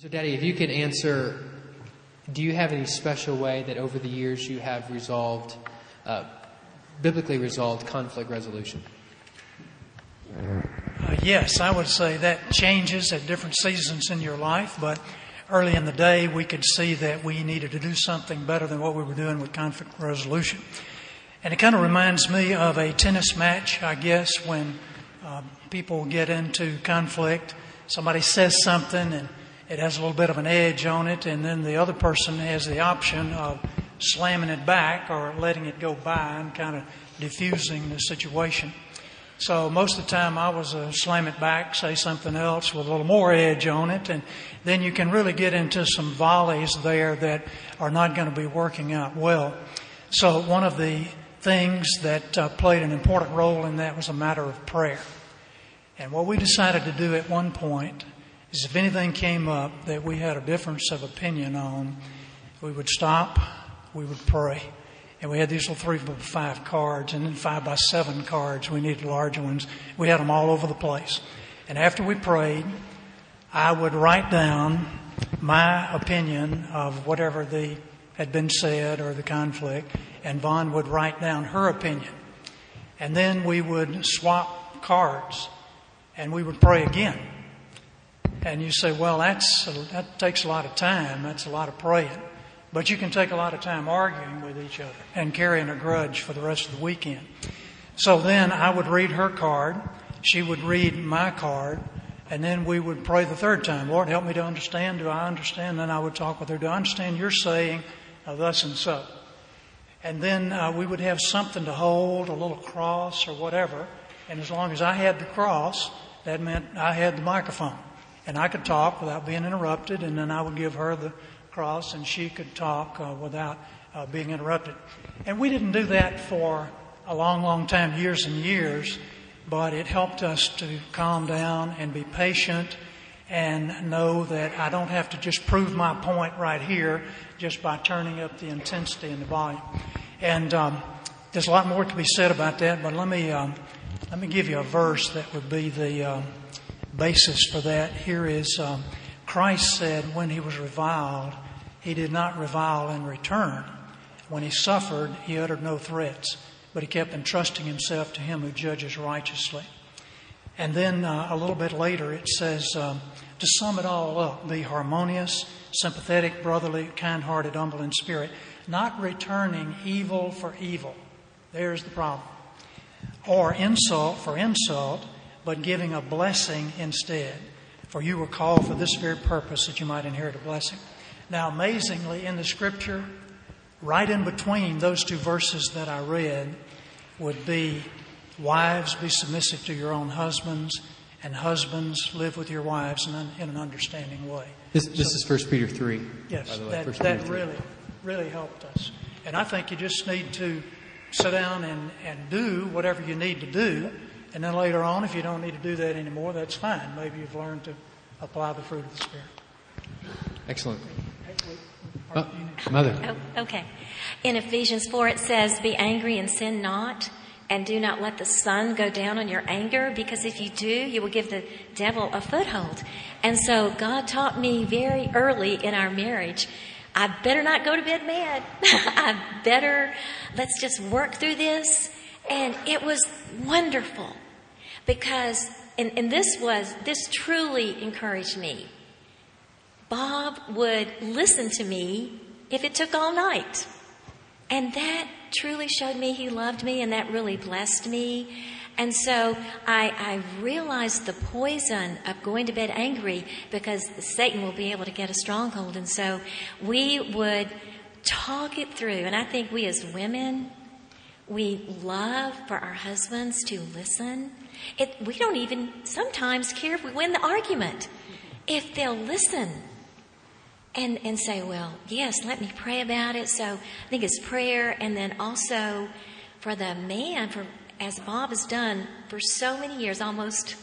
So, Daddy, if you could answer, do you have any special way that over the years you have resolved, uh, biblically resolved conflict resolution? Uh, yes, I would say that changes at different seasons in your life, but early in the day we could see that we needed to do something better than what we were doing with conflict resolution. And it kind of reminds me of a tennis match, I guess, when uh, people get into conflict. Somebody says something and it has a little bit of an edge on it, and then the other person has the option of slamming it back or letting it go by and kind of diffusing the situation. So most of the time I was a slam it back, say something else with a little more edge on it, and then you can really get into some volleys there that are not going to be working out well. So one of the things that uh, played an important role in that was a matter of prayer. And what we decided to do at one point is if anything came up that we had a difference of opinion on, we would stop, we would pray. And we had these little three by five cards and then five by seven cards. We needed larger ones. We had them all over the place. And after we prayed, I would write down my opinion of whatever the had been said or the conflict, and Vaughn would write down her opinion. And then we would swap cards and we would pray again. And you say, well, that's, that takes a lot of time. That's a lot of praying. But you can take a lot of time arguing with each other and carrying a grudge for the rest of the weekend. So then I would read her card, she would read my card, and then we would pray the third time. Lord, help me to understand. Do I understand? Then I would talk with her. Do I understand you're saying uh, thus and so? And then uh, we would have something to hold, a little cross or whatever. And as long as I had the cross, that meant I had the microphone. And I could talk without being interrupted, and then I would give her the cross and she could talk uh, without uh, being interrupted. And we didn't do that for a long, long time, years and years, but it helped us to calm down and be patient and know that I don't have to just prove my point right here just by turning up the intensity and the volume. And um, there's a lot more to be said about that, but let me um, let me give you a verse that would be the um, basis for that. Here is um, Christ said when he was reviled, he did not revile in return. When he suffered, he uttered no threats, but he kept entrusting himself to him who judges righteously. And then uh, a little bit later, it says, um, to sum it all up, be harmonious, sympathetic, brotherly, kind hearted, humble in spirit, not returning evil for evil. There's the problem. Or insult for insult, but giving a blessing instead. For you were called for this very purpose that you might inherit a blessing. Now, amazingly, in the scripture, right in between those two verses that I read, would be wives be submissive to your own husbands, and husbands live with your wives in, in an understanding way. This, this so, is First Peter 3. Yes, that, that really, really helped us. And I think you just need to sit down and, and do whatever you need to do and then later on, if you don't need to do that anymore, that's fine. Maybe you've learned to apply the fruit of the Spirit. Excellent. Oh, mother. Oh, okay. In Ephesians 4, it says, Be angry and sin not, and do not let the sun go down on your anger, because if you do, you will give the devil a foothold. And so God taught me very early in our marriage I better not go to bed mad. I better, let's just work through this. And it was wonderful because, and, and this was, this truly encouraged me. Bob would listen to me if it took all night. And that truly showed me he loved me and that really blessed me. And so I, I, realized the poison of going to bed angry because Satan will be able to get a stronghold. And so we would talk it through. And I think we as women, we love for our husbands to listen. It, we don't even sometimes care if we win the argument. If they'll listen and, and say, well, yes, let me pray about it. So I think it's prayer and then also for the man, for as Bob has done for so many years, almost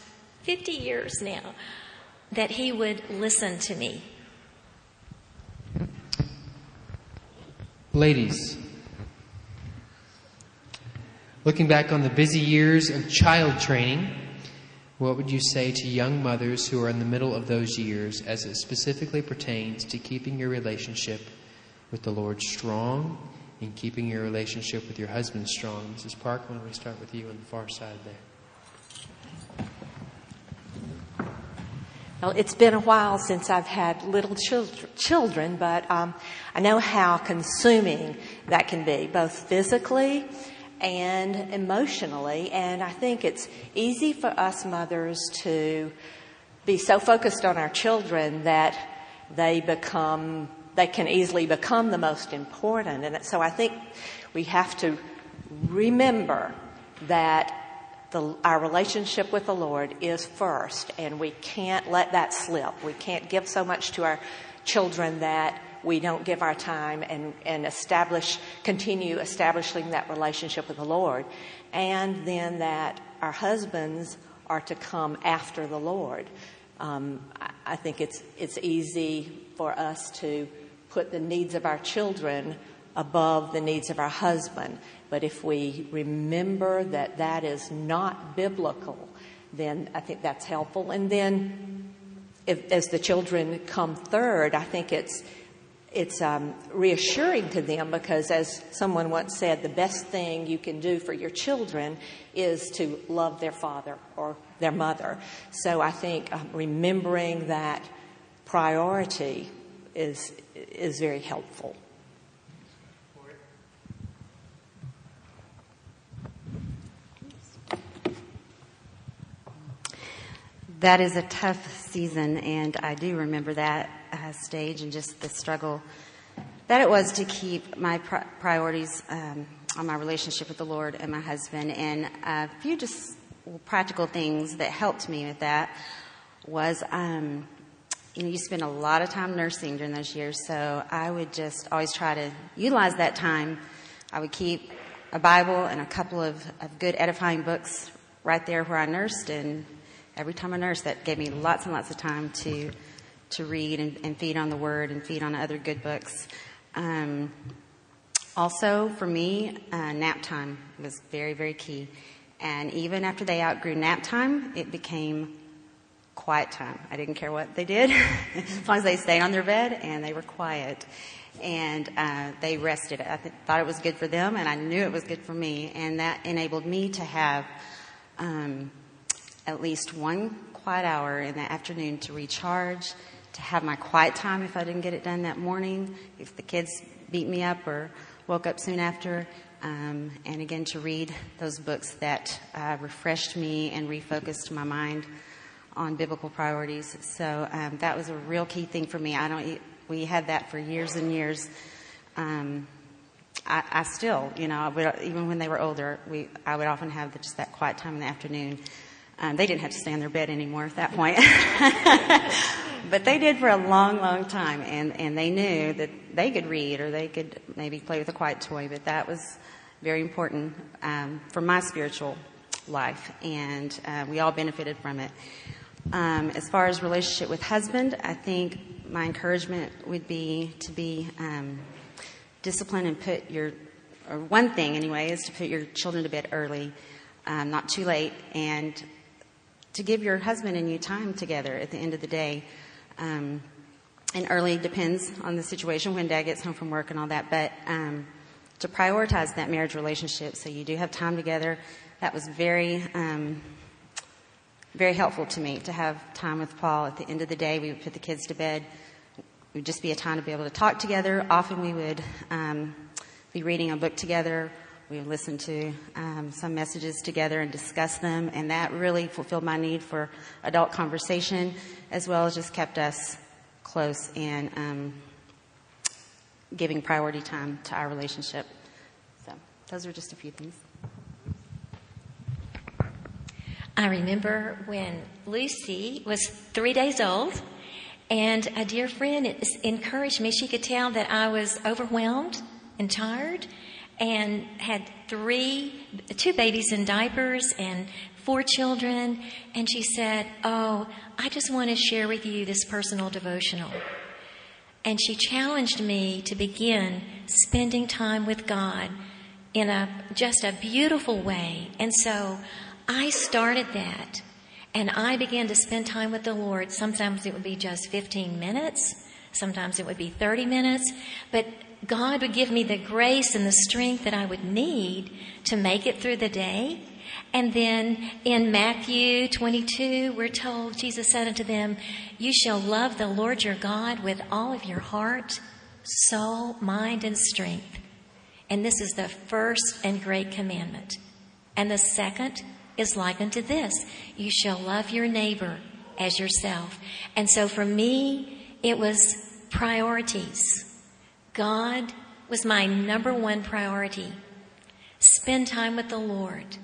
50 years now, that he would listen to me. Ladies, Looking back on the busy years of child training, What would you say to young mothers who are in the middle of those years as it specifically pertains to keeping your relationship with the Lord strong and keeping your relationship with your husband strong? Mrs. Park, why don't we start with you on the far side there? Well, it's been a while since I've had little children, but um, I know how consuming that can be, both physically and emotionally. And I think it's easy for us mothers to be so focused on our children that they become, they can easily become the most important. And so I think we have to remember that the, our relationship with the Lord is first, and we can't let that slip. We can't give so much to our children that we don't give our time and, and establish, continue establishing that relationship with the Lord. And then that our husbands are to come after the Lord. Um, I, I think it's, it's easy for us to put the needs of our children above the needs of our husband. But if we remember that that is not biblical, then I think that's helpful. And then if, as the children come third, I think it's it's um, reassuring to them because, as someone once said, the best thing you can do for your children is to love their father or their mother. So I think um, remembering that priority is is very helpful. That is a tough season, and I do remember that uh, stage and just the struggle that it was to keep my pri- priorities um, on my relationship with the Lord and my husband. And a few just practical things that helped me with that was, um, you know, you spend a lot of time nursing during those years, so I would just always try to utilize that time. I would keep a Bible and a couple of, of good edifying books right there where I nursed, and every time I nursed, that gave me lots and lots of time to to read and, and feed on the Word and feed on other good books. Um, also, for me, uh, nap time was very, very key. And even after they outgrew nap time, it became quiet time. I didn't care what they did, as long as they stayed on their bed and they were quiet. And uh, they rested. I th- thought it was good for them, and I knew it was good for me. And that enabled me to have um, at least one quiet hour in the afternoon to recharge to have my quiet time if I didn't get it done that morning, if the kids beat me up or woke up soon after, um, and again to read those books that uh, refreshed me and refocused my mind on biblical priorities. So um, that was a real key thing for me. I don't. We had that for years and years. Um, I, I, still, you know, would, even when they were older, we I would often have the, just that quiet time in the afternoon. Um, they didn't have to stay on their bed anymore at that point. but they did for a long, long time, and, and they knew that they could read or they could maybe play with a quiet toy, but that was very important um, for my spiritual life, and uh, we all benefited from it. Um, as far as relationship with husband, I think my encouragement would be to be um, disciplined and put your, or one thing anyway, is to put your children to bed early, um, not too late, and to give your husband and you time together at the end of the day. Um, and early depends on the situation when dad gets home from work and all that, but um, to prioritize that marriage relationship so you do have time together. That was very, um, very helpful to me to have time with Paul. At the end of the day, we would put the kids to bed. It would just be a time to be able to talk together. Often we would um, be reading a book together we listened to um, some messages together and discussed them, and that really fulfilled my need for adult conversation, as well as just kept us close and um, giving priority time to our relationship. So, those are just a few things. I remember when Lucy was three days old, and a dear friend encouraged me. She could tell that I was overwhelmed and tired and had three, two babies in diapers and four children. And she said, Oh, I just want to share with you this personal devotional. And she challenged me to begin spending time with God in a just a beautiful way. And so I started that. And I began to spend time with the Lord. Sometimes it would be just 15 minutes. Sometimes it would be 30 minutes. But God would give me the grace and the strength that I would need to make it through the day. And then in Matthew 22, we're told, Jesus said unto them, You shall love the Lord your God with all of your heart, soul, mind, and strength. And this is the first and great commandment. And the second is like unto this You shall love your neighbor as yourself. And so for me, it was priorities. God was my number one priority. Spend time with the Lord,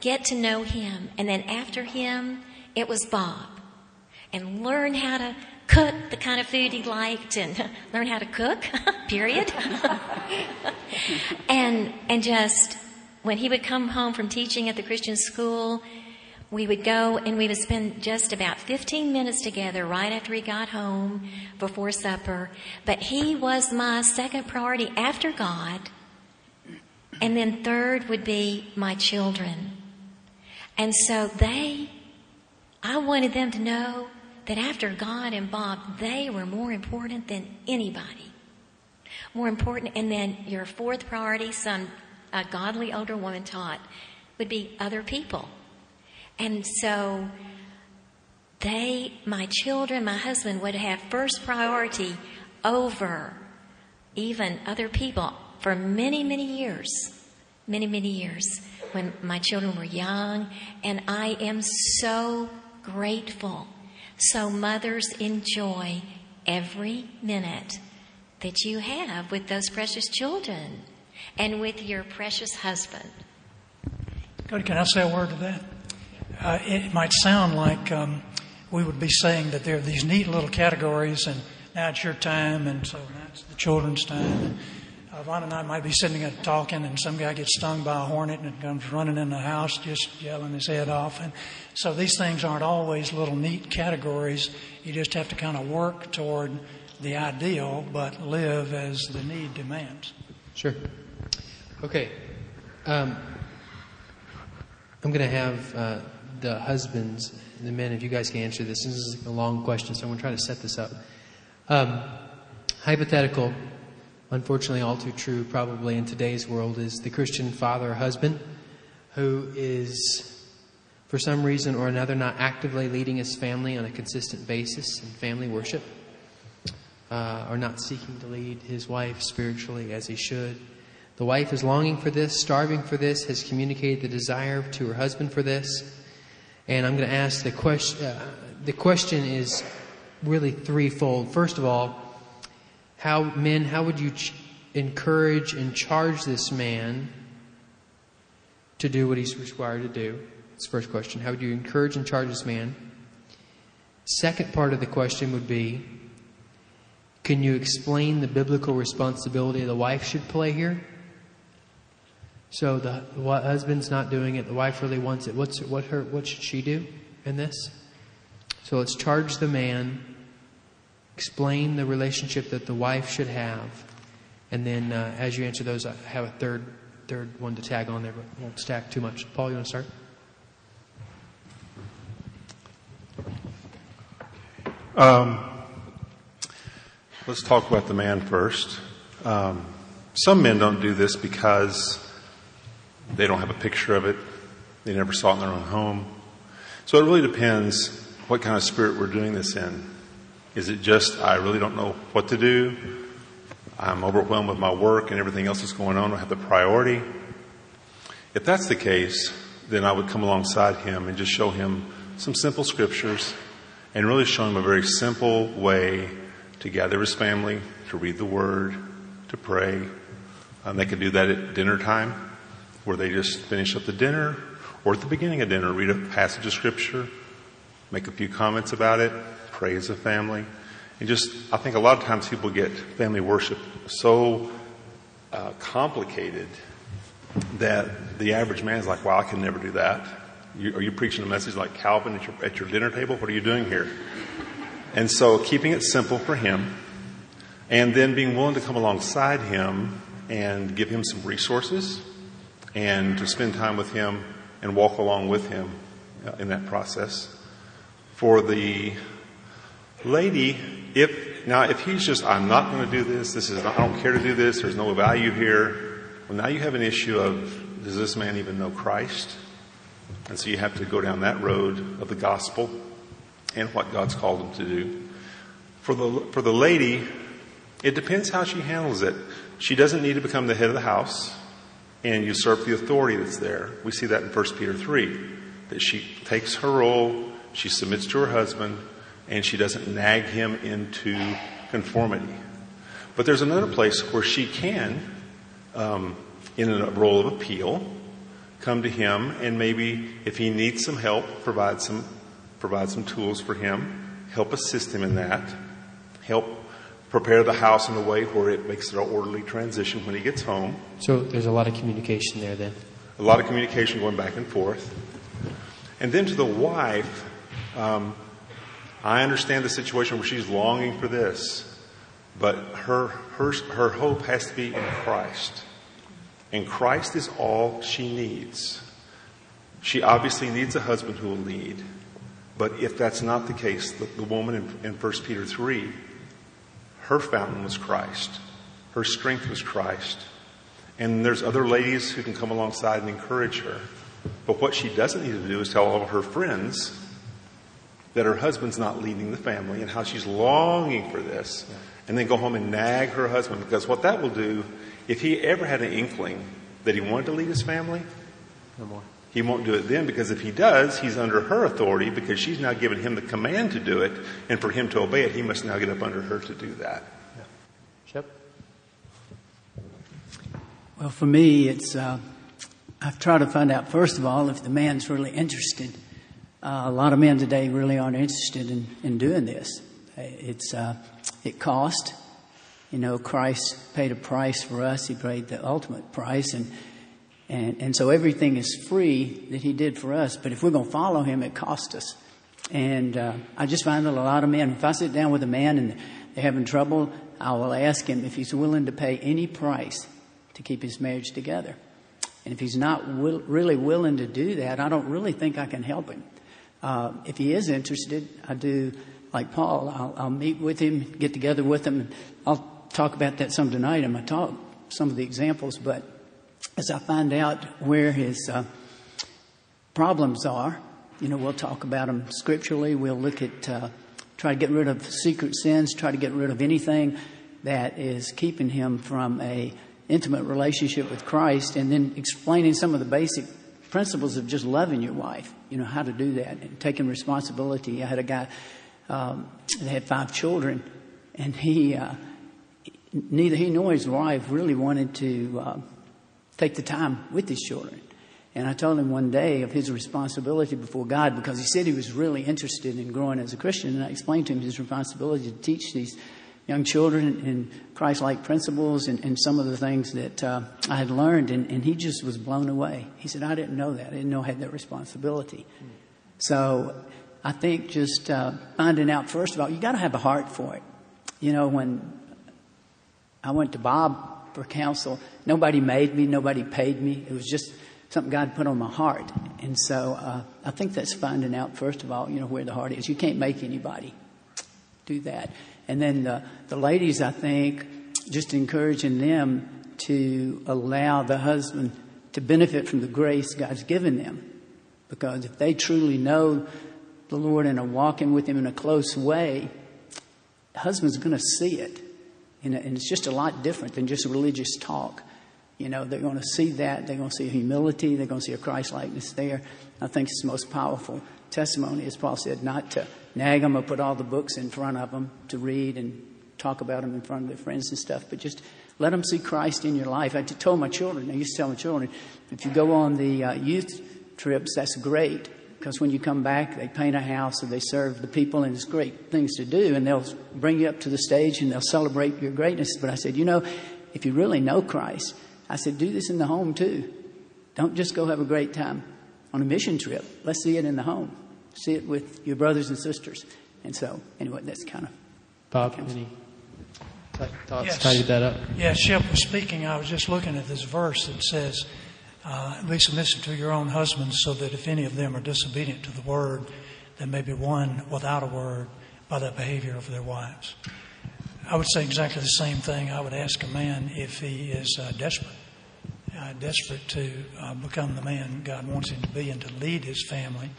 get to know Him, and then after Him, it was Bob. And learn how to cook the kind of food he liked and learn how to cook, period. and, and just when he would come home from teaching at the Christian school, we would go and we would spend just about 15 minutes together right after he got home before supper. But he was my second priority after God. And then third would be my children. And so they, I wanted them to know that after God and Bob, they were more important than anybody. More important. And then your fourth priority, some, a godly older woman taught, would be other people. And so they, my children, my husband would have first priority over even other people for many, many years. Many, many years when my children were young. And I am so grateful. So, mothers, enjoy every minute that you have with those precious children and with your precious husband. Cody, can I say a word to that? Uh, it might sound like um, we would be saying that there are these neat little categories, and now it's your time, and so that's the children's time. And, uh, Ron and I might be sitting there talking, and some guy gets stung by a hornet and comes running in the house, just yelling his head off. And so these things aren't always little neat categories. You just have to kind of work toward the ideal, but live as the need demands. Sure. Okay. Um, I'm going to have uh, the husbands, the men, if you guys can answer this. This is a long question, so I'm going to try to set this up. Um, hypothetical, unfortunately, all too true, probably in today's world, is the Christian father or husband who is, for some reason or another, not actively leading his family on a consistent basis in family worship, uh, or not seeking to lead his wife spiritually as he should. The wife is longing for this, starving for this, has communicated the desire to her husband for this. And I'm going to ask the question. Uh, the question is really threefold. First of all, how men, how would you ch- encourage and charge this man to do what he's required to do? That's the first question. How would you encourage and charge this man? Second part of the question would be, can you explain the biblical responsibility the wife should play here? So the, the husband's not doing it. The wife really wants it. What's what her? What should she do in this? So let's charge the man. Explain the relationship that the wife should have, and then uh, as you answer those, I have a third third one to tag on there, but won't stack too much. Paul, you want to start? Um, let's talk about the man first. Um, some men don't do this because they don't have a picture of it. They never saw it in their own home. So it really depends what kind of spirit we're doing this in. Is it just, I really don't know what to do? I'm overwhelmed with my work and everything else that's going on. I have the priority. If that's the case, then I would come alongside him and just show him some simple scriptures and really show him a very simple way to gather his family, to read the word, to pray. Um, they could do that at dinner time where they just finish up the dinner or at the beginning of dinner, read a passage of scripture, make a few comments about it, pray as a family. And just, I think a lot of times people get family worship so uh, complicated that the average man is like, wow, I can never do that. You, are you preaching a message like Calvin at your, at your dinner table? What are you doing here? And so keeping it simple for him and then being willing to come alongside him and give him some resources and to spend time with him and walk along with him uh, in that process. For the lady, if now if he's just I'm not going to do this, this is I don't care to do this, there's no value here. Well, now you have an issue of does this man even know Christ? And so you have to go down that road of the gospel and what God's called him to do. For the for the lady, it depends how she handles it. She doesn't need to become the head of the house and usurp the authority that's there. We see that in 1 Peter 3, that she takes her role, she submits to her husband, and she doesn't nag him into conformity. But there's another place where she can, um, in a role of appeal, come to him and maybe if he needs some help, provide some, provide some tools for him, help assist him in that, help prepare the house in a way where it makes it an orderly transition when he gets home. So there's a lot of communication there then. A lot of communication going back and forth. And then to the wife, um, I understand the situation where she's longing for this, but her, her, her hope has to be in Christ. And Christ is all she needs. She obviously needs a husband who will lead. But if that's not the case, the, the woman in, in 1 Peter 3 her fountain was Christ. Her strength was Christ. And there's other ladies who can come alongside and encourage her. But what she doesn't need to do is tell all her friends that her husband's not leading the family and how she's longing for this. And then go home and nag her husband because what that will do, if he ever had an inkling that he wanted to lead his family, No more. He won't do it then because if he does, he's under her authority because she's now given him the command to do it. And for him to obey it, he must now get up under her to do that. Shep? Well, for me, it's uh, I've tried to find out first of all if the man's really interested. Uh, a lot of men today really aren't interested in, in doing this. It's uh, it cost. You know, Christ paid a price for us. He paid the ultimate price, and and and so everything is free that He did for us. But if we're going to follow Him, it costs us. And uh, I just find that a lot of men, if I sit down with a man and they're having trouble, I will ask him if he's willing to pay any price to keep his marriage together. And if he's not will, really willing to do that, I don't really think I can help him. Uh, if he is interested, I do like Paul. I'll, I'll meet with him, get together with him. And I'll talk about that some tonight in my talk, some of the examples. But as I find out where his uh, problems are, you know, we'll talk about them scripturally. We'll look at, uh, try to get rid of secret sins, try to get rid of anything that is keeping him from a intimate relationship with Christ, and then explaining some of the basic principles of just loving your wife. You know how to do that and taking responsibility. I had a guy um, that had five children, and he uh, neither he nor his wife really wanted to uh, take the time with his children. And I told him one day of his responsibility before God because he said he was really interested in growing as a Christian. And I explained to him his responsibility to teach these young children in Christ like principles and, and, some of the things that uh, I had learned. And, and, he just was blown away. He said, I didn't know that. I didn't know I had that responsibility. So I think just uh, finding out, first of all, you got to have a heart for it. You know, when I went to Bob for counsel, nobody made me, nobody paid me. It was just something God put on my heart. And so uh, I think that's finding out, first of all, you know, where the heart is. You can't make anybody do that. And then the, the ladies, I think, just encouraging them to allow the husband to benefit from the grace God's given them. Because if they truly know the Lord and are walking with Him in a close way, the husband's going to see it. And it's just a lot different than just religious talk. You know, they're going to see that. They're going to see humility. They're going to see a Christ likeness there. I think it's the most powerful testimony, as Paul said, not to nag them or put all the books in front of them to read and talk about them in front of their friends and stuff, but just let them see Christ in your life. I told my children, I used to tell my children, if you go on the uh, youth trips, that's great. Because when you come back, they paint a house or they serve the people, and it's great things to do. And they'll bring you up to the stage and they'll celebrate your greatness. But I said, you know, if you really know Christ, I said, do this in the home too. Don't just go have a great time on a mission trip. Let's see it in the home. See it with your brothers and sisters. And so, anyway, that's kind of. Bob, any thoughts? Yes. Tidy that up. Yeah, Shep was speaking. I was just looking at this verse that says, uh, "At least listen to your own husbands, so that if any of them are disobedient to the word, they may be won without a word by the behavior of their wives. I would say exactly the same thing. I would ask a man if he is uh, desperate, uh, desperate to uh, become the man God wants him to be and to lead his family.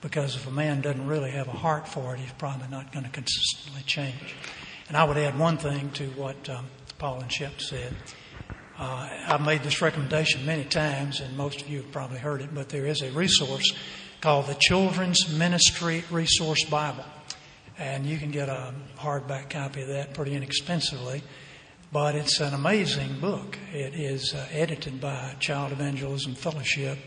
Because if a man doesn't really have a heart for it, he's probably not going to consistently change. And I would add one thing to what um, Paul and Shep said. Uh, I've made this recommendation many times, and most of you have probably heard it, but there is a resource called the Children's Ministry Resource Bible. And you can get a hardback copy of that pretty inexpensively. But it's an amazing book. It is uh, edited by Child Evangelism Fellowship,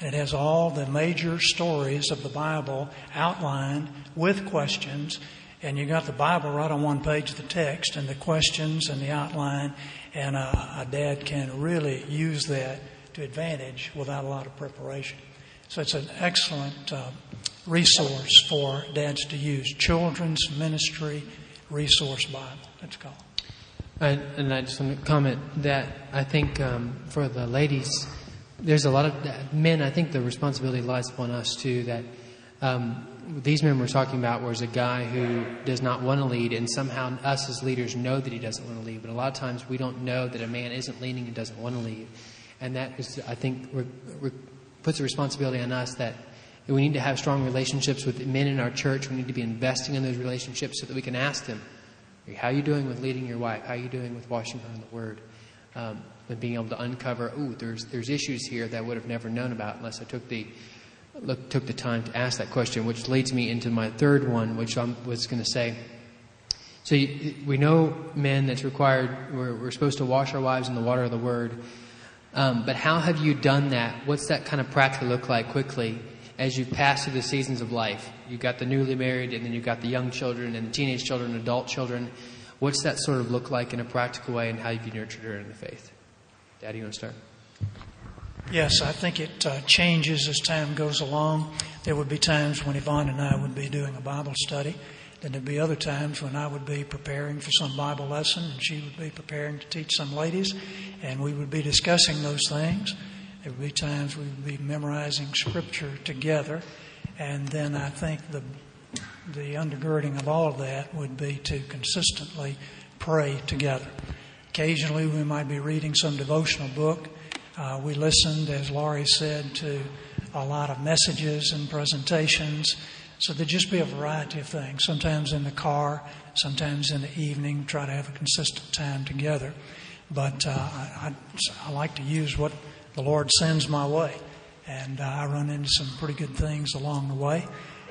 and it has all the major stories of the Bible outlined with questions. And you got the Bible right on one page of the text, and the questions and the outline. And uh, a dad can really use that to advantage without a lot of preparation. So it's an excellent uh, resource for dads to use. Children's Ministry Resource Bible, it's called. And, and I just want to comment that I think um, for the ladies, there's a lot of men. I think the responsibility lies upon us too. That um, these men we're talking about was a guy who does not want to lead, and somehow us as leaders know that he doesn't want to lead. But a lot of times we don't know that a man isn't leading and doesn't want to lead, and that is, I think, re- re- puts a responsibility on us that we need to have strong relationships with men in our church. We need to be investing in those relationships so that we can ask them, "How are you doing with leading your wife? How are you doing with washing her in the Word?" Um, and being able to uncover, "Ooh, there's there's issues here that I would have never known about unless I took the look, took the time to ask that question." Which leads me into my third one, which I was going to say. So you, we know men that's required. We're, we're supposed to wash our wives in the water of the Word. Um, but how have you done that? What's that kind of practically look like quickly as you pass through the seasons of life? You've got the newly married, and then you've got the young children, and the teenage children, adult children. What's that sort of look like in a practical way, and how have you nurtured her in the faith? Daddy, you want to start? Yes, I think it uh, changes as time goes along. There would be times when Yvonne and I would be doing a Bible study. Then there'd be other times when I would be preparing for some Bible lesson and she would be preparing to teach some ladies, and we would be discussing those things. There would be times we would be memorizing scripture together, and then I think the the undergirding of all of that would be to consistently pray together. Occasionally, we might be reading some devotional book. Uh, we listened, as Laurie said, to a lot of messages and presentations. So there'd just be a variety of things. Sometimes in the car, sometimes in the evening, try to have a consistent time together. But uh, I, I, like to use what the Lord sends my way. And uh, I run into some pretty good things along the way.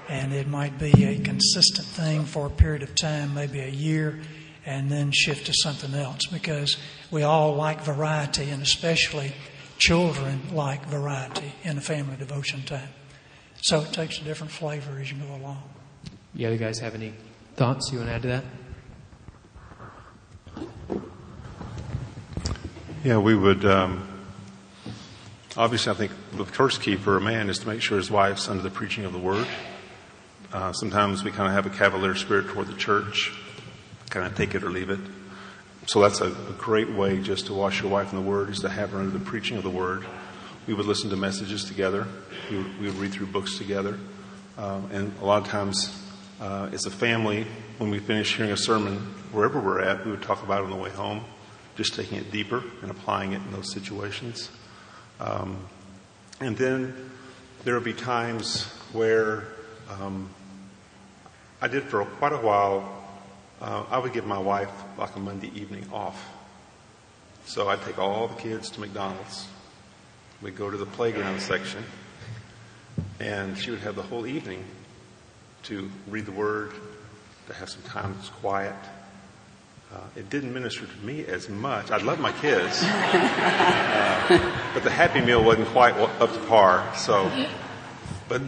And it might be a consistent thing for a period of time, maybe a year, and then shift to something else because we all like variety, and especially children like variety in a family devotion time. So it takes a different flavor as you go along. You other guys have any thoughts you want to add to that? Yeah, we would. Um, obviously, I think the first key for a man is to make sure his wife's under the preaching of the word. Uh, sometimes we kind of have a cavalier spirit toward the church, kind of take it or leave it. So that's a, a great way just to wash your wife in the word is to have her under the preaching of the word. We would listen to messages together. We would, we would read through books together. Um, and a lot of times, uh, as a family, when we finish hearing a sermon, wherever we're at, we would talk about it on the way home, just taking it deeper and applying it in those situations. Um, and then there would be times where um, I did for quite a while, uh, I would give my wife like a Monday evening off. So I'd take all the kids to McDonald's. We'd go to the playground section, and she would have the whole evening to read the Word, to have some time that's quiet. Uh, it didn't minister to me as much. I love my kids, uh, but the Happy Meal wasn't quite up to par. So, but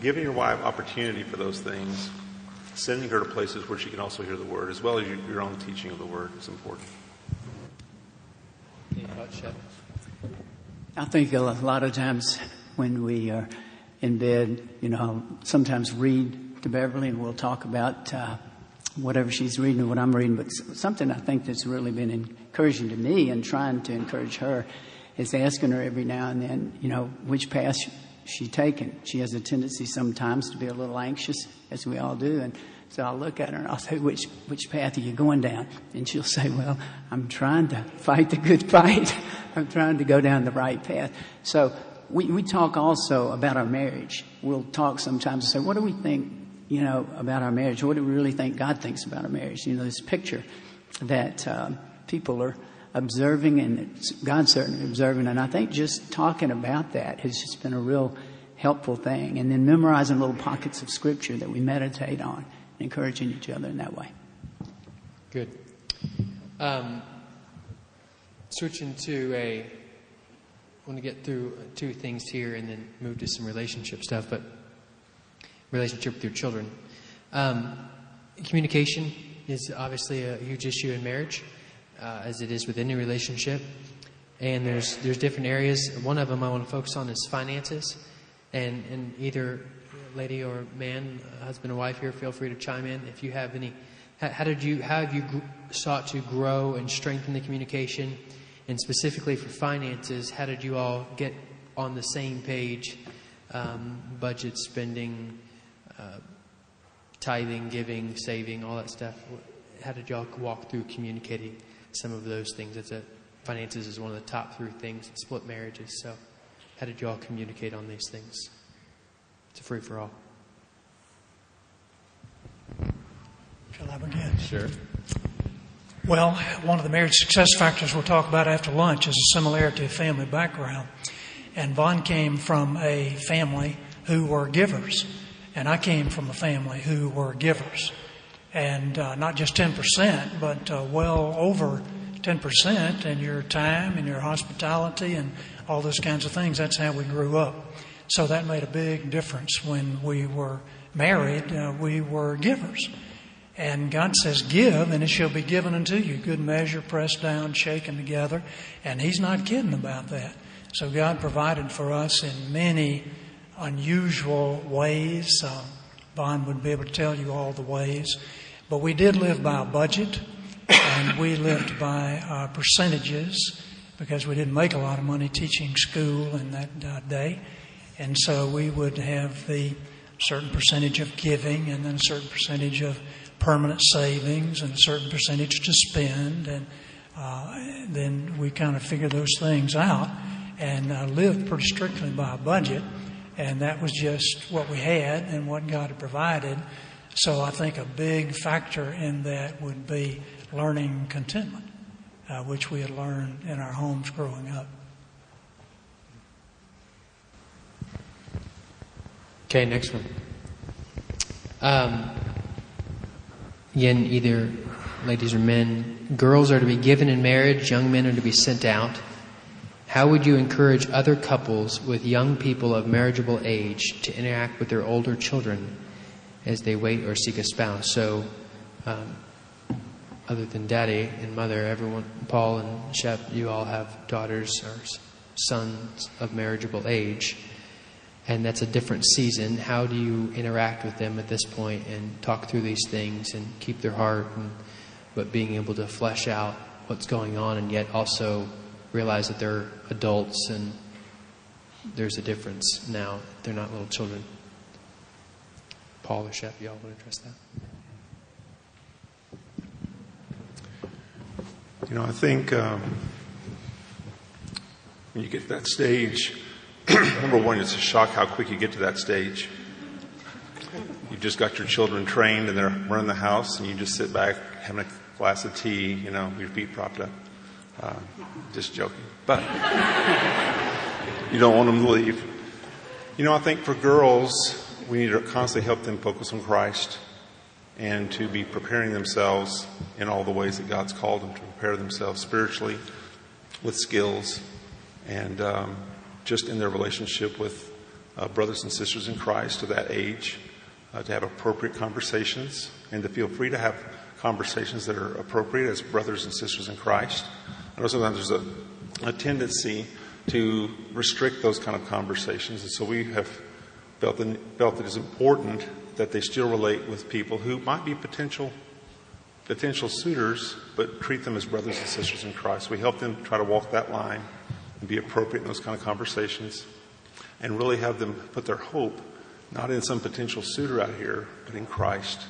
giving your wife opportunity for those things, sending her to places where she can also hear the Word, as well as your own teaching of the Word, is important. Any thoughts, Shep? I think a lot of times when we are in bed, you know, I'll sometimes read to Beverly and we'll talk about uh, whatever she's reading or what I'm reading. But something I think that's really been encouraging to me and trying to encourage her is asking her every now and then, you know, which pass, she taken? She has a tendency sometimes to be a little anxious, as we all do, and so I'll look at her and I'll say, which, which path are you going down? And she'll say, well, I'm trying to fight the good fight. I'm trying to go down the right path. So we, we talk also about our marriage. We'll talk sometimes and say, what do we think, you know, about our marriage? What do we really think God thinks about our marriage? You know, this picture that um, people are observing and God certainly observing. And I think just talking about that has just been a real helpful thing. And then memorizing little pockets of scripture that we meditate on, encouraging each other in that way. Good. Um, switching to a, I want to get through two things here and then move to some relationship stuff, but relationship with your children. Um, communication is obviously a huge issue in marriage, uh, as it is with any relationship. And there's there's different areas. One of them I want to focus on is finances, and and either lady or man, husband or wife here, feel free to chime in if you have any. How, how did you how have you gr- sought to grow and strengthen the communication, and specifically for finances, how did you all get on the same page? Um, budget, spending, uh, tithing, giving, saving, all that stuff. How did y'all walk through communicating some of those things? It's a finances is one of the top three things in split marriages. So, how did y'all communicate on these things? It's a free for all. Shall I begin? Sure. Well, one of the marriage success factors we'll talk about after lunch is a similarity of family background. And Vaughn came from a family who were givers, and I came from a family who were givers. And uh, not just 10%, but uh, well over 10% in your time and your hospitality and all those kinds of things. That's how we grew up. So that made a big difference when we were married. Uh, we were givers. And God says, Give, and it shall be given unto you. Good measure, pressed down, shaken together. And He's not kidding about that. So God provided for us in many unusual ways. Uh, Vaughn would be able to tell you all the ways. But we did live by a budget, and we lived by our percentages because we didn't make a lot of money teaching school in that uh, day. And so we would have the certain percentage of giving and then a certain percentage of permanent savings and a certain percentage to spend. And uh, then we kind of figured those things out and uh, lived pretty strictly by a budget. And that was just what we had and what God had provided. So I think a big factor in that would be learning contentment, uh, which we had learned in our homes growing up. Okay, next one. Um, again, either ladies or men, girls are to be given in marriage, young men are to be sent out. How would you encourage other couples with young people of marriageable age to interact with their older children as they wait or seek a spouse? So, um, other than daddy and mother, everyone, Paul and Shep, you all have daughters or sons of marriageable age and that's a different season. How do you interact with them at this point and talk through these things and keep their heart, and, but being able to flesh out what's going on and yet also realize that they're adults and there's a difference now. They're not little children. Paul or Shep, y'all want to address that? You know, I think um, when you get to that stage, number one, it's a shock how quick you get to that stage. You've just got your children trained and they're running the house, and you just sit back having a glass of tea, you know, your feet propped up. Uh, just joking. But you don't want them to leave. You know, I think for girls, we need to constantly help them focus on Christ and to be preparing themselves in all the ways that God's called them to prepare themselves spiritually with skills and um, just in their relationship with uh, brothers and sisters in Christ to that age, uh, to have appropriate conversations and to feel free to have conversations that are appropriate as brothers and sisters in Christ. I know sometimes there's a, a tendency to restrict those kind of conversations, and so we have felt, that, felt that it's important that they still relate with people who might be potential potential suitors, but treat them as brothers and sisters in Christ. We help them try to walk that line and be appropriate in those kind of conversations. and really have them put their hope not in some potential suitor out here, but in Christ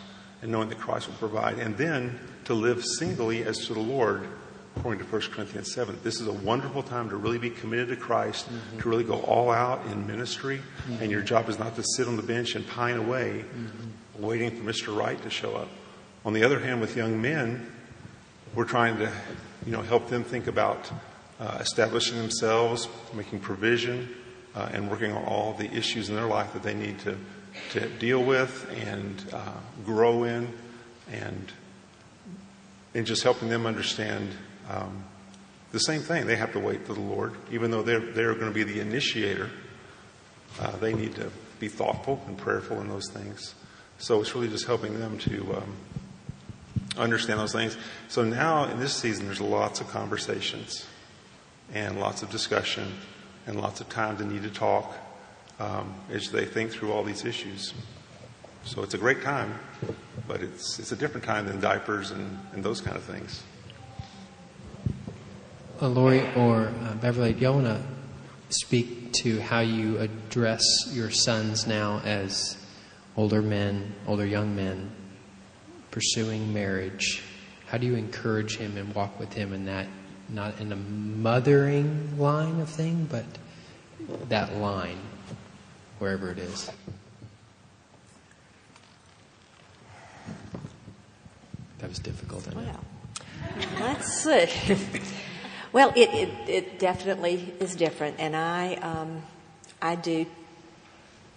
and knowing that Christ will provide. And then to live singly as to the Lord, according to 1 Corinthians 7. This is a wonderful time to really be committed to Christ, mm-hmm. to really go all out in ministry. Mm-hmm. And your job is not to sit on the bench and pine away, mm-hmm. waiting for Mr. Right to show up. On the other hand, with young men, we're trying to you know, help them think about uh, establishing themselves, making provision, uh, and working on all the issues in their life that they need to, to deal with and uh, grow in, and, and just helping them understand um, the same thing. They have to wait for the Lord, even though they're, they're going to be the initiator. Uh, they need to be thoughtful and prayerful in those things. So it's really just helping them to um, understand those things. So now in this season, there's lots of conversations and lots of discussion and lots of time to need to talk um, as they think through all these issues. So it's a great time, but it's, it's a different time than diapers and, and those kind of things. Uh, Lori or uh, Beverly, do y'all want to speak to how you address your sons now as older men, older young men, pursuing marriage? How do you encourage him and walk with him in that not in a mothering line of thing, but that line, wherever it is. That was difficult. Well, let's see. well, it, it, it, definitely is different, and I um, I do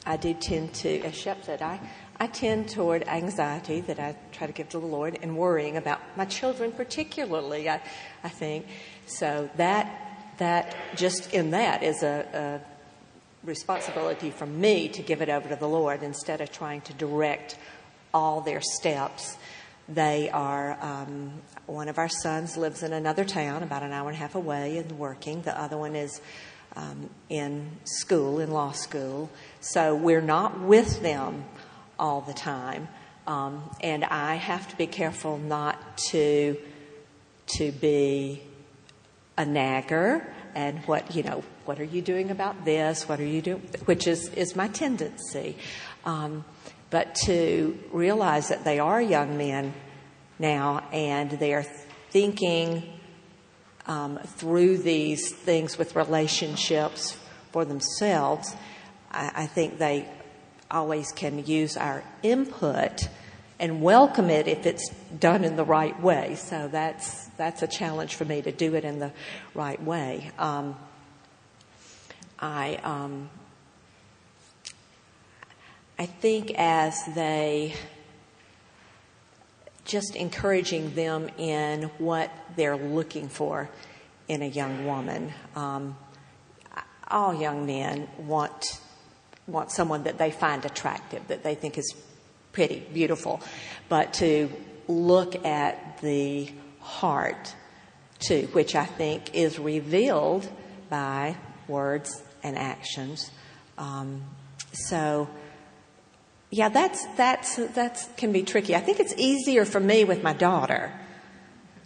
I do tend to, as Shep said, I I tend toward anxiety that I try to give to the Lord and worrying about my children, particularly, I, I think. So that, that, just in that is a, a responsibility from me to give it over to the Lord instead of trying to direct all their steps. They are, um, one of our sons lives in another town about an hour and a half away and working. The other one is um, in school, in law school. So we're not with them all the time. Um, and I have to be careful not to to be a nagger and what you know what are you doing about this what are you doing which is is my tendency um, but to realize that they are young men now and they are thinking um, through these things with relationships for themselves I, I think they always can use our input and welcome it if it's done in the right way. So that's that's a challenge for me to do it in the right way. Um, I um, I think as they just encouraging them in what they're looking for in a young woman. Um, all young men want want someone that they find attractive, that they think is pretty, beautiful, but to look at the heart too, which I think is revealed by words and actions. Um, so, yeah, that's that's that's can be tricky. I think it's easier for me with my daughter.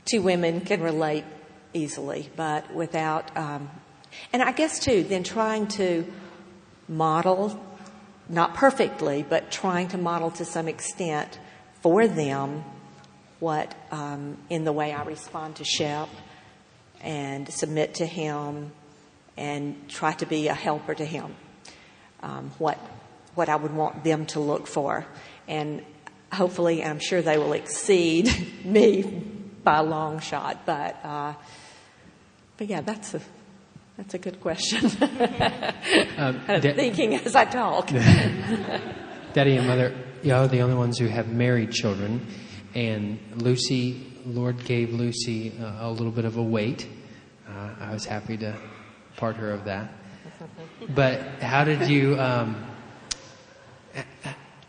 Two women can relate easily, but without, um, and I guess too, then trying to model, not perfectly, but trying to model to some extent for them what, um, in the way I respond to Shep and submit to him and try to be a helper to him. Um, what, what I would want them to look for. And hopefully, I'm sure they will exceed me by a long shot. But, uh, but yeah, that's a, that's a good question. um, I'm da- thinking as I talk. Daddy and Mother, y'all are the only ones who have married children. And Lucy, Lord gave Lucy uh, a little bit of a wait. Uh, I was happy to part her of that. But how did you? Um,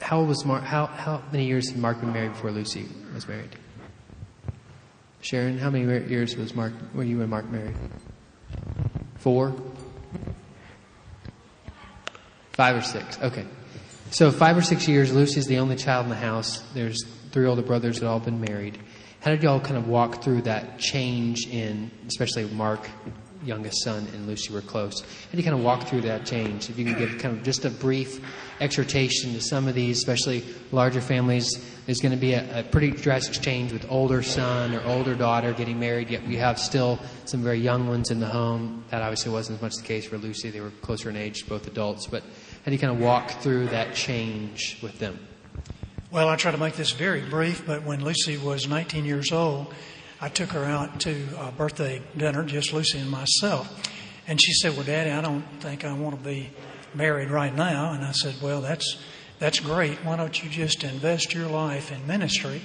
how was Mark? How how many years had Mark been married before Lucy was married? Sharon, how many years was Mark? Were you and Mark married? Four? Five or six. Okay. So five or six years, Lucy's the only child in the house. There's three older brothers that all been married. How did y'all kind of walk through that change in, especially Mark youngest son and Lucy were close. And you kind of walk through that change. If you can give kind of just a brief exhortation to some of these, especially larger families, there's going to be a, a pretty drastic change with older son or older daughter getting married, yet we have still some very young ones in the home. That obviously wasn't as much the case for Lucy. They were closer in age, both adults. But how do you kind of walk through that change with them? Well, I try to make this very brief, but when Lucy was 19 years old, I took her out to a birthday dinner, just Lucy and myself. And she said, Well, Daddy, I don't think I want to be married right now. And I said, Well, that's, that's great. Why don't you just invest your life in ministry?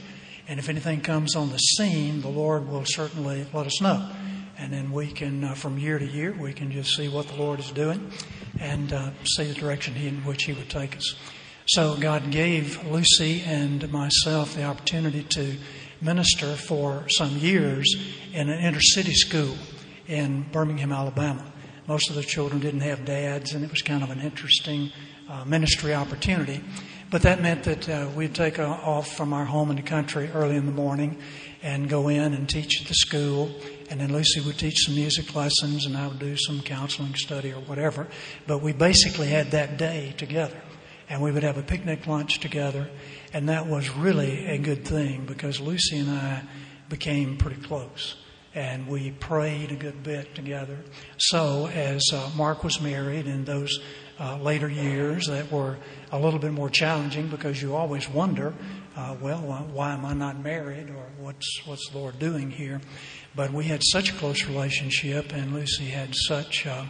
And if anything comes on the scene, the Lord will certainly let us know. And then we can, uh, from year to year, we can just see what the Lord is doing and uh, see the direction in which He would take us. So God gave Lucy and myself the opportunity to minister for some years in an inner city school in Birmingham, Alabama. Most of the children didn't have dads, and it was kind of an interesting uh, ministry opportunity. But that meant that uh, we'd take off from our home in the country early in the morning and go in and teach at the school. And then Lucy would teach some music lessons, and I would do some counseling study or whatever. But we basically had that day together and we would have a picnic lunch together. And that was really a good thing because Lucy and I became pretty close. And we prayed a good bit together. So, as uh, Mark was married in those uh, later years that were a little bit more challenging because you always wonder, uh, well, why am I not married or what's, what's the Lord doing here? But we had such a close relationship, and Lucy had such uh,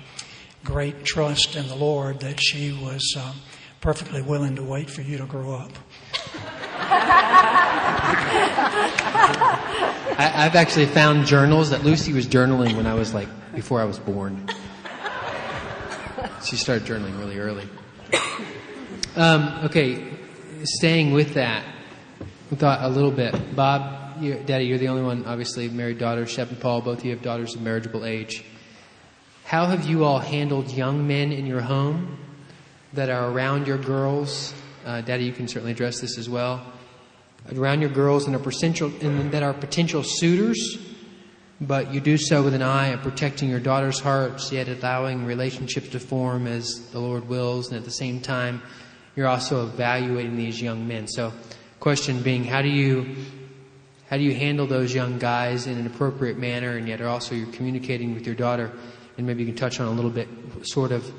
great trust in the Lord that she was uh, perfectly willing to wait for you to grow up. I, have actually found journals that Lucy was journaling when I was like before I was born. She started journaling really early. Um, okay, staying with that, we thought a little bit. Bob, you're, Daddy, you're the only one, obviously, married daughter. Shep and Paul, both of you have daughters of marriageable age. How have you all handled young men in your home that are around your girls. Uh, Daddy, you can certainly address this as well. Around your girls and, and that are potential suitors, but you do so with an eye of protecting your daughter's hearts, yet allowing relationships to form as the Lord wills, and at the same time, you're also evaluating these young men. So, question being, how do you how do you handle those young guys in an appropriate manner, and yet also you're communicating with your daughter? And maybe you can touch on a little bit, sort of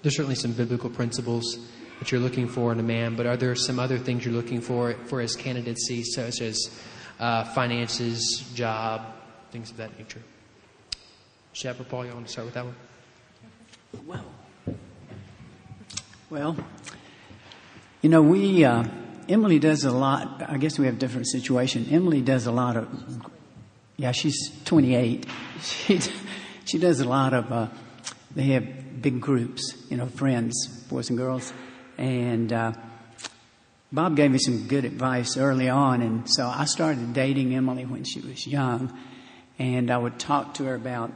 there's certainly some biblical principles that you're looking for in a man, but are there some other things you're looking for for his candidacy, such as uh, finances, job, things of that nature? Shep or Paul, you want to start with that one? Well, well, you know, we uh, Emily does a lot. I guess we have different situation. Emily does a lot of. Yeah, she's 28. She she does a lot of. Uh, they have big groups, you know, friends, boys and girls. And uh, Bob gave me some good advice early on, and so I started dating Emily when she was young, and I would talk to her about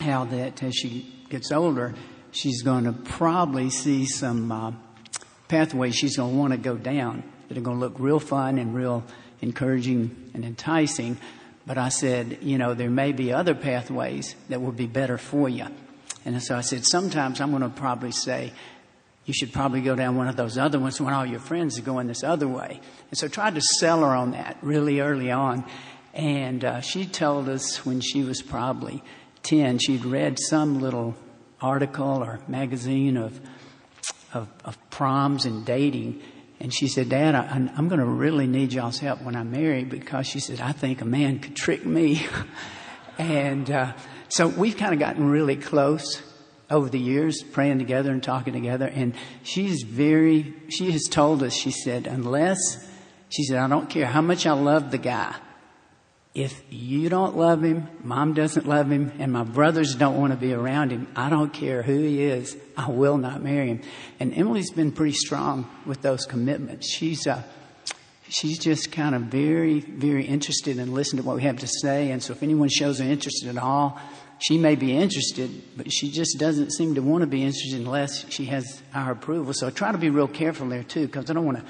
how that as she gets older, she's going to probably see some uh, pathways she's going to want to go down that are going to look real fun and real encouraging and enticing. But I said, you know, there may be other pathways that will be better for you. And so I said, sometimes I'm going to probably say, you should probably go down one of those other ones when all your friends are going this other way. And so tried to sell her on that really early on. And uh, she told us when she was probably 10, she'd read some little article or magazine of, of, of proms and dating. And she said, Dad, I, am going to really need y'all's help when I marry because she said, I think a man could trick me. and uh, so we've kind of gotten really close over the years, praying together and talking together. And she's very, she has told us, she said, unless, she said, I don't care how much I love the guy. If you don't love him, mom doesn't love him, and my brothers don't want to be around him, I don't care who he is, I will not marry him. And Emily's been pretty strong with those commitments. She's, uh, she's just kind of very, very interested in listening to what we have to say. And so if anyone shows an interest at all, she may be interested, but she just doesn't seem to want to be interested unless she has our approval. So I try to be real careful there too, because I don't want to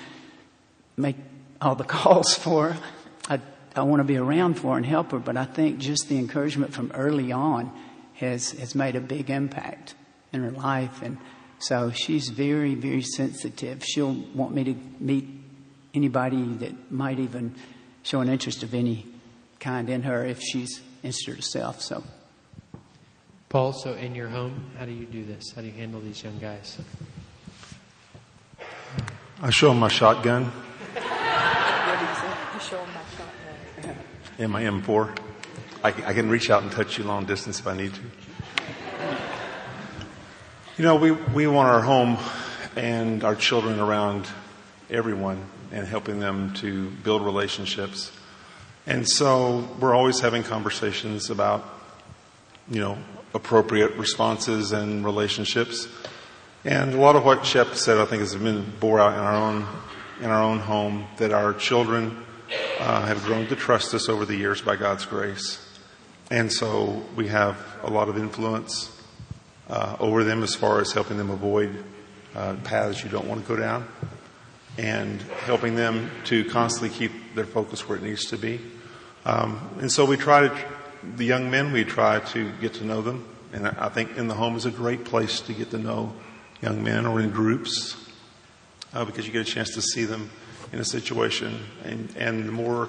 make all the calls for her. I, I want to be around for her and help her, but I think just the encouragement from early on has, has made a big impact in her life. And so she's very, very sensitive. She'll want me to meet anybody that might even show an interest of any kind in her if she's interested herself. So Paul, so in your home, how do you do this? How do you handle these young guys? I show them my shotgun and my M4. I, I can reach out and touch you long distance if I need to. You know, we, we want our home and our children around everyone and helping them to build relationships. And so we're always having conversations about, you know, appropriate responses and relationships. And a lot of what Shep said, I think, has been bore out in our own in our own home. That our children uh, have grown to trust us over the years by God's grace, and so we have a lot of influence uh, over them as far as helping them avoid uh, paths you don't want to go down, and helping them to constantly keep their focus where it needs to be. Um, and so we try to, the young men, we try to get to know them, and I think in the home is a great place to get to know young men or in groups uh, because you get a chance to see them in a situation. And, and the more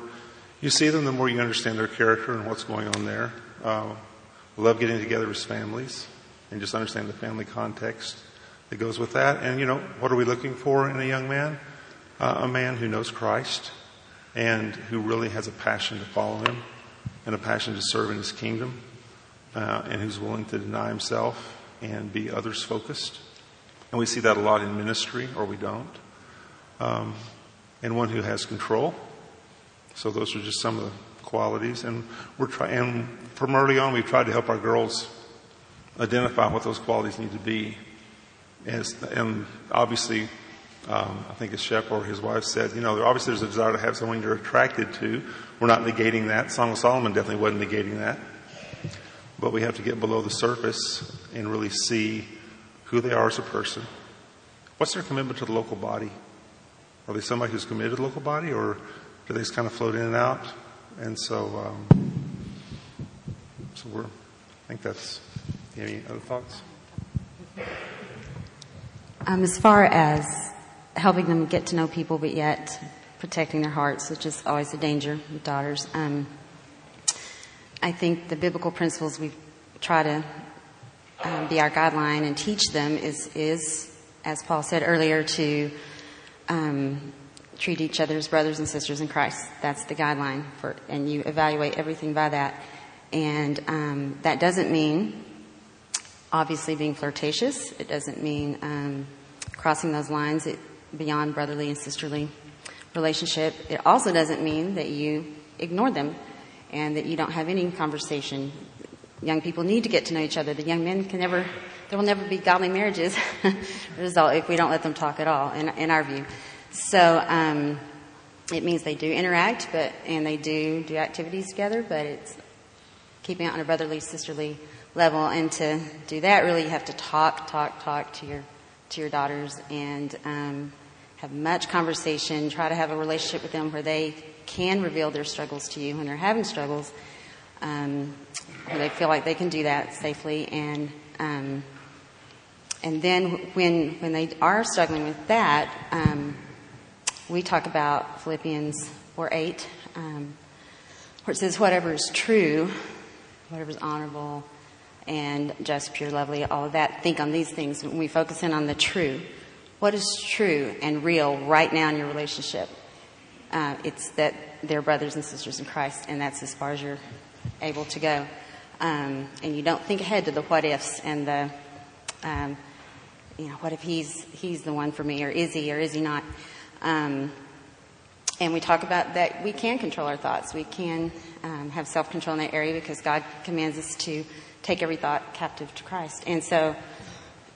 you see them, the more you understand their character and what's going on there. Uh, we love getting together as families and just understand the family context that goes with that. And, you know, what are we looking for in a young man? Uh, a man who knows Christ and who really has a passion to follow him and a passion to serve in his kingdom uh, and who's willing to deny himself and be others focused. And we see that a lot in ministry, or we don't. Um, and one who has control. So those are just some of the qualities. And we're trying, and from early on, we've tried to help our girls identify what those qualities need to be. As, and obviously, um, I think as Shep or his wife said, you know, obviously there's a desire to have someone you're attracted to. We're not negating that. Song of Solomon definitely wasn't negating that. But we have to get below the surface and really see who they are as a person. What's their commitment to the local body? Are they somebody who's committed to the local body, or do they just kind of float in and out? And so, um, so we're. I think that's. Any other thoughts? Um, as far as helping them get to know people, but yet protecting their hearts, which is always a danger with daughters. Um, I think the biblical principles we try to um, be our guideline and teach them is, is, as Paul said earlier, to um, treat each other as brothers and sisters in Christ. That's the guideline for, and you evaluate everything by that. And um, that doesn't mean, obviously, being flirtatious. It doesn't mean um, crossing those lines beyond brotherly and sisterly relationship. It also doesn't mean that you ignore them and that you don't have any conversation young people need to get to know each other. The young men can never, there will never be godly marriages result if we don't let them talk at all, in, in our view. So um, it means they do interact, but and they do do activities together, but it's keeping it on a brotherly, sisterly level. And to do that, really, you have to talk, talk, talk to your to your daughters and um, have much conversation. Try to have a relationship with them where they can reveal their struggles to you when they're having struggles um, where they feel like they can do that safely. And um, and then when when they are struggling with that, um, we talk about Philippians 4 8, um, where it says, Whatever is true, whatever is honorable, and just, pure, lovely, all of that, think on these things. When we focus in on the true, what is true and real right now in your relationship? Uh, it's that they're brothers and sisters in Christ, and that's as far as you're able to go. Um, and you don't think ahead to the what ifs and the, um, you know, what if he's he's the one for me, or is he, or is he not? Um, and we talk about that we can control our thoughts. We can um, have self control in that area because God commands us to take every thought captive to Christ. And so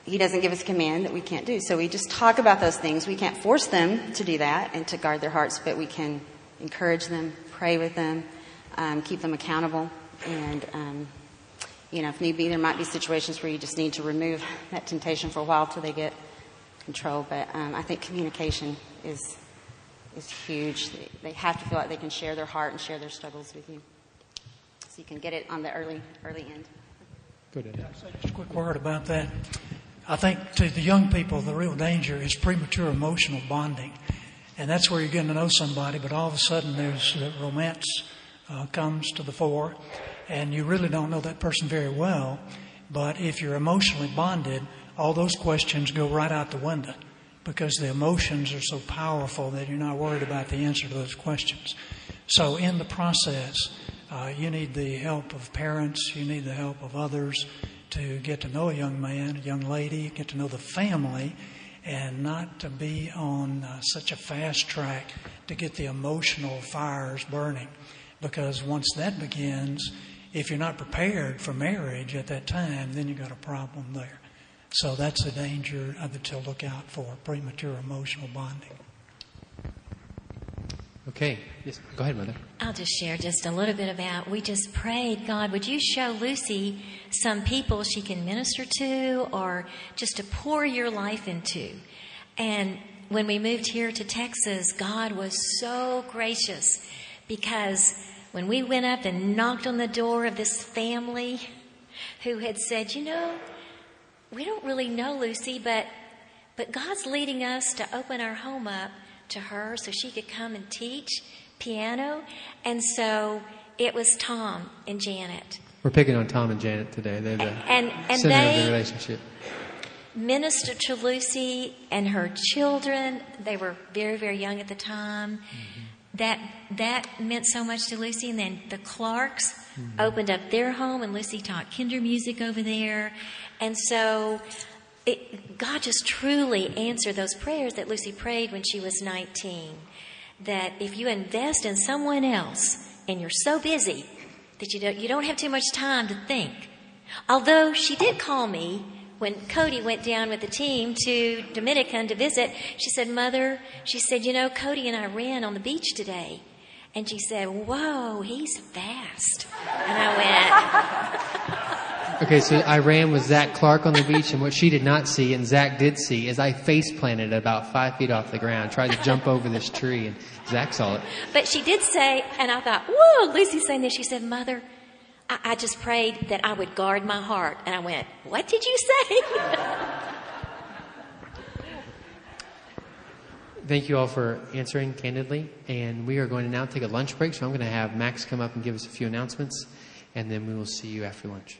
He doesn't give us a command that we can't do. So we just talk about those things. We can't force them to do that and to guard their hearts, but we can encourage them, pray with them, um, keep them accountable. And, um, you know, if need be, there might be situations where you just need to remove that temptation for a while till they get control. But um, I think communication is is huge. They, they have to feel like they can share their heart and share their struggles with you, so you can get it on the early early end. Go ahead. just a quick word about that. I think to the young people, the real danger is premature emotional bonding. And that's where you're getting to know somebody, but all of a sudden there's the romance uh, comes to the fore, and you really don't know that person very well. But if you're emotionally bonded, all those questions go right out the window because the emotions are so powerful that you're not worried about the answer to those questions. So, in the process, uh, you need the help of parents, you need the help of others to get to know a young man, a young lady, get to know the family, and not to be on uh, such a fast track to get the emotional fires burning. Because once that begins, if you're not prepared for marriage at that time, then you've got a problem there. So that's a danger uh, to look out for premature emotional bonding. Okay. Yes. Go ahead, Mother. I'll just share just a little bit about. We just prayed, God, would you show Lucy some people she can minister to or just to pour your life into? And when we moved here to Texas, God was so gracious because when we went up and knocked on the door of this family who had said, you know, we don't really know Lucy, but but God's leading us to open our home up to her so she could come and teach piano. And so it was Tom and Janet. We're picking on Tom and Janet today. They're the And and center of the relationship. ministered to Lucy and her children. They were very, very young at the time. Mm-hmm. That that meant so much to Lucy. And then the Clarks Mm-hmm. opened up their home, and Lucy taught Kindermusik over there. And so it, God just truly answered those prayers that Lucy prayed when she was 19. That if you invest in someone else and you're so busy that you don't, you don't have too much time to think. Although she did call me when Cody went down with the team to Dominican to visit, she said, Mother, she said, you know, Cody and I ran on the beach today. And she said, Whoa, he's fast. And I went, Okay, so I ran with Zach Clark on the beach, and what she did not see, and Zach did see, is I face planted about five feet off the ground, tried to jump over this tree, and Zach saw it. But she did say, and I thought, whoa, Lucy's saying this. She said, Mother, I, I just prayed that I would guard my heart. And I went, What did you say? Thank you all for answering candidly, and we are going to now take a lunch break. So I'm going to have Max come up and give us a few announcements, and then we will see you after lunch.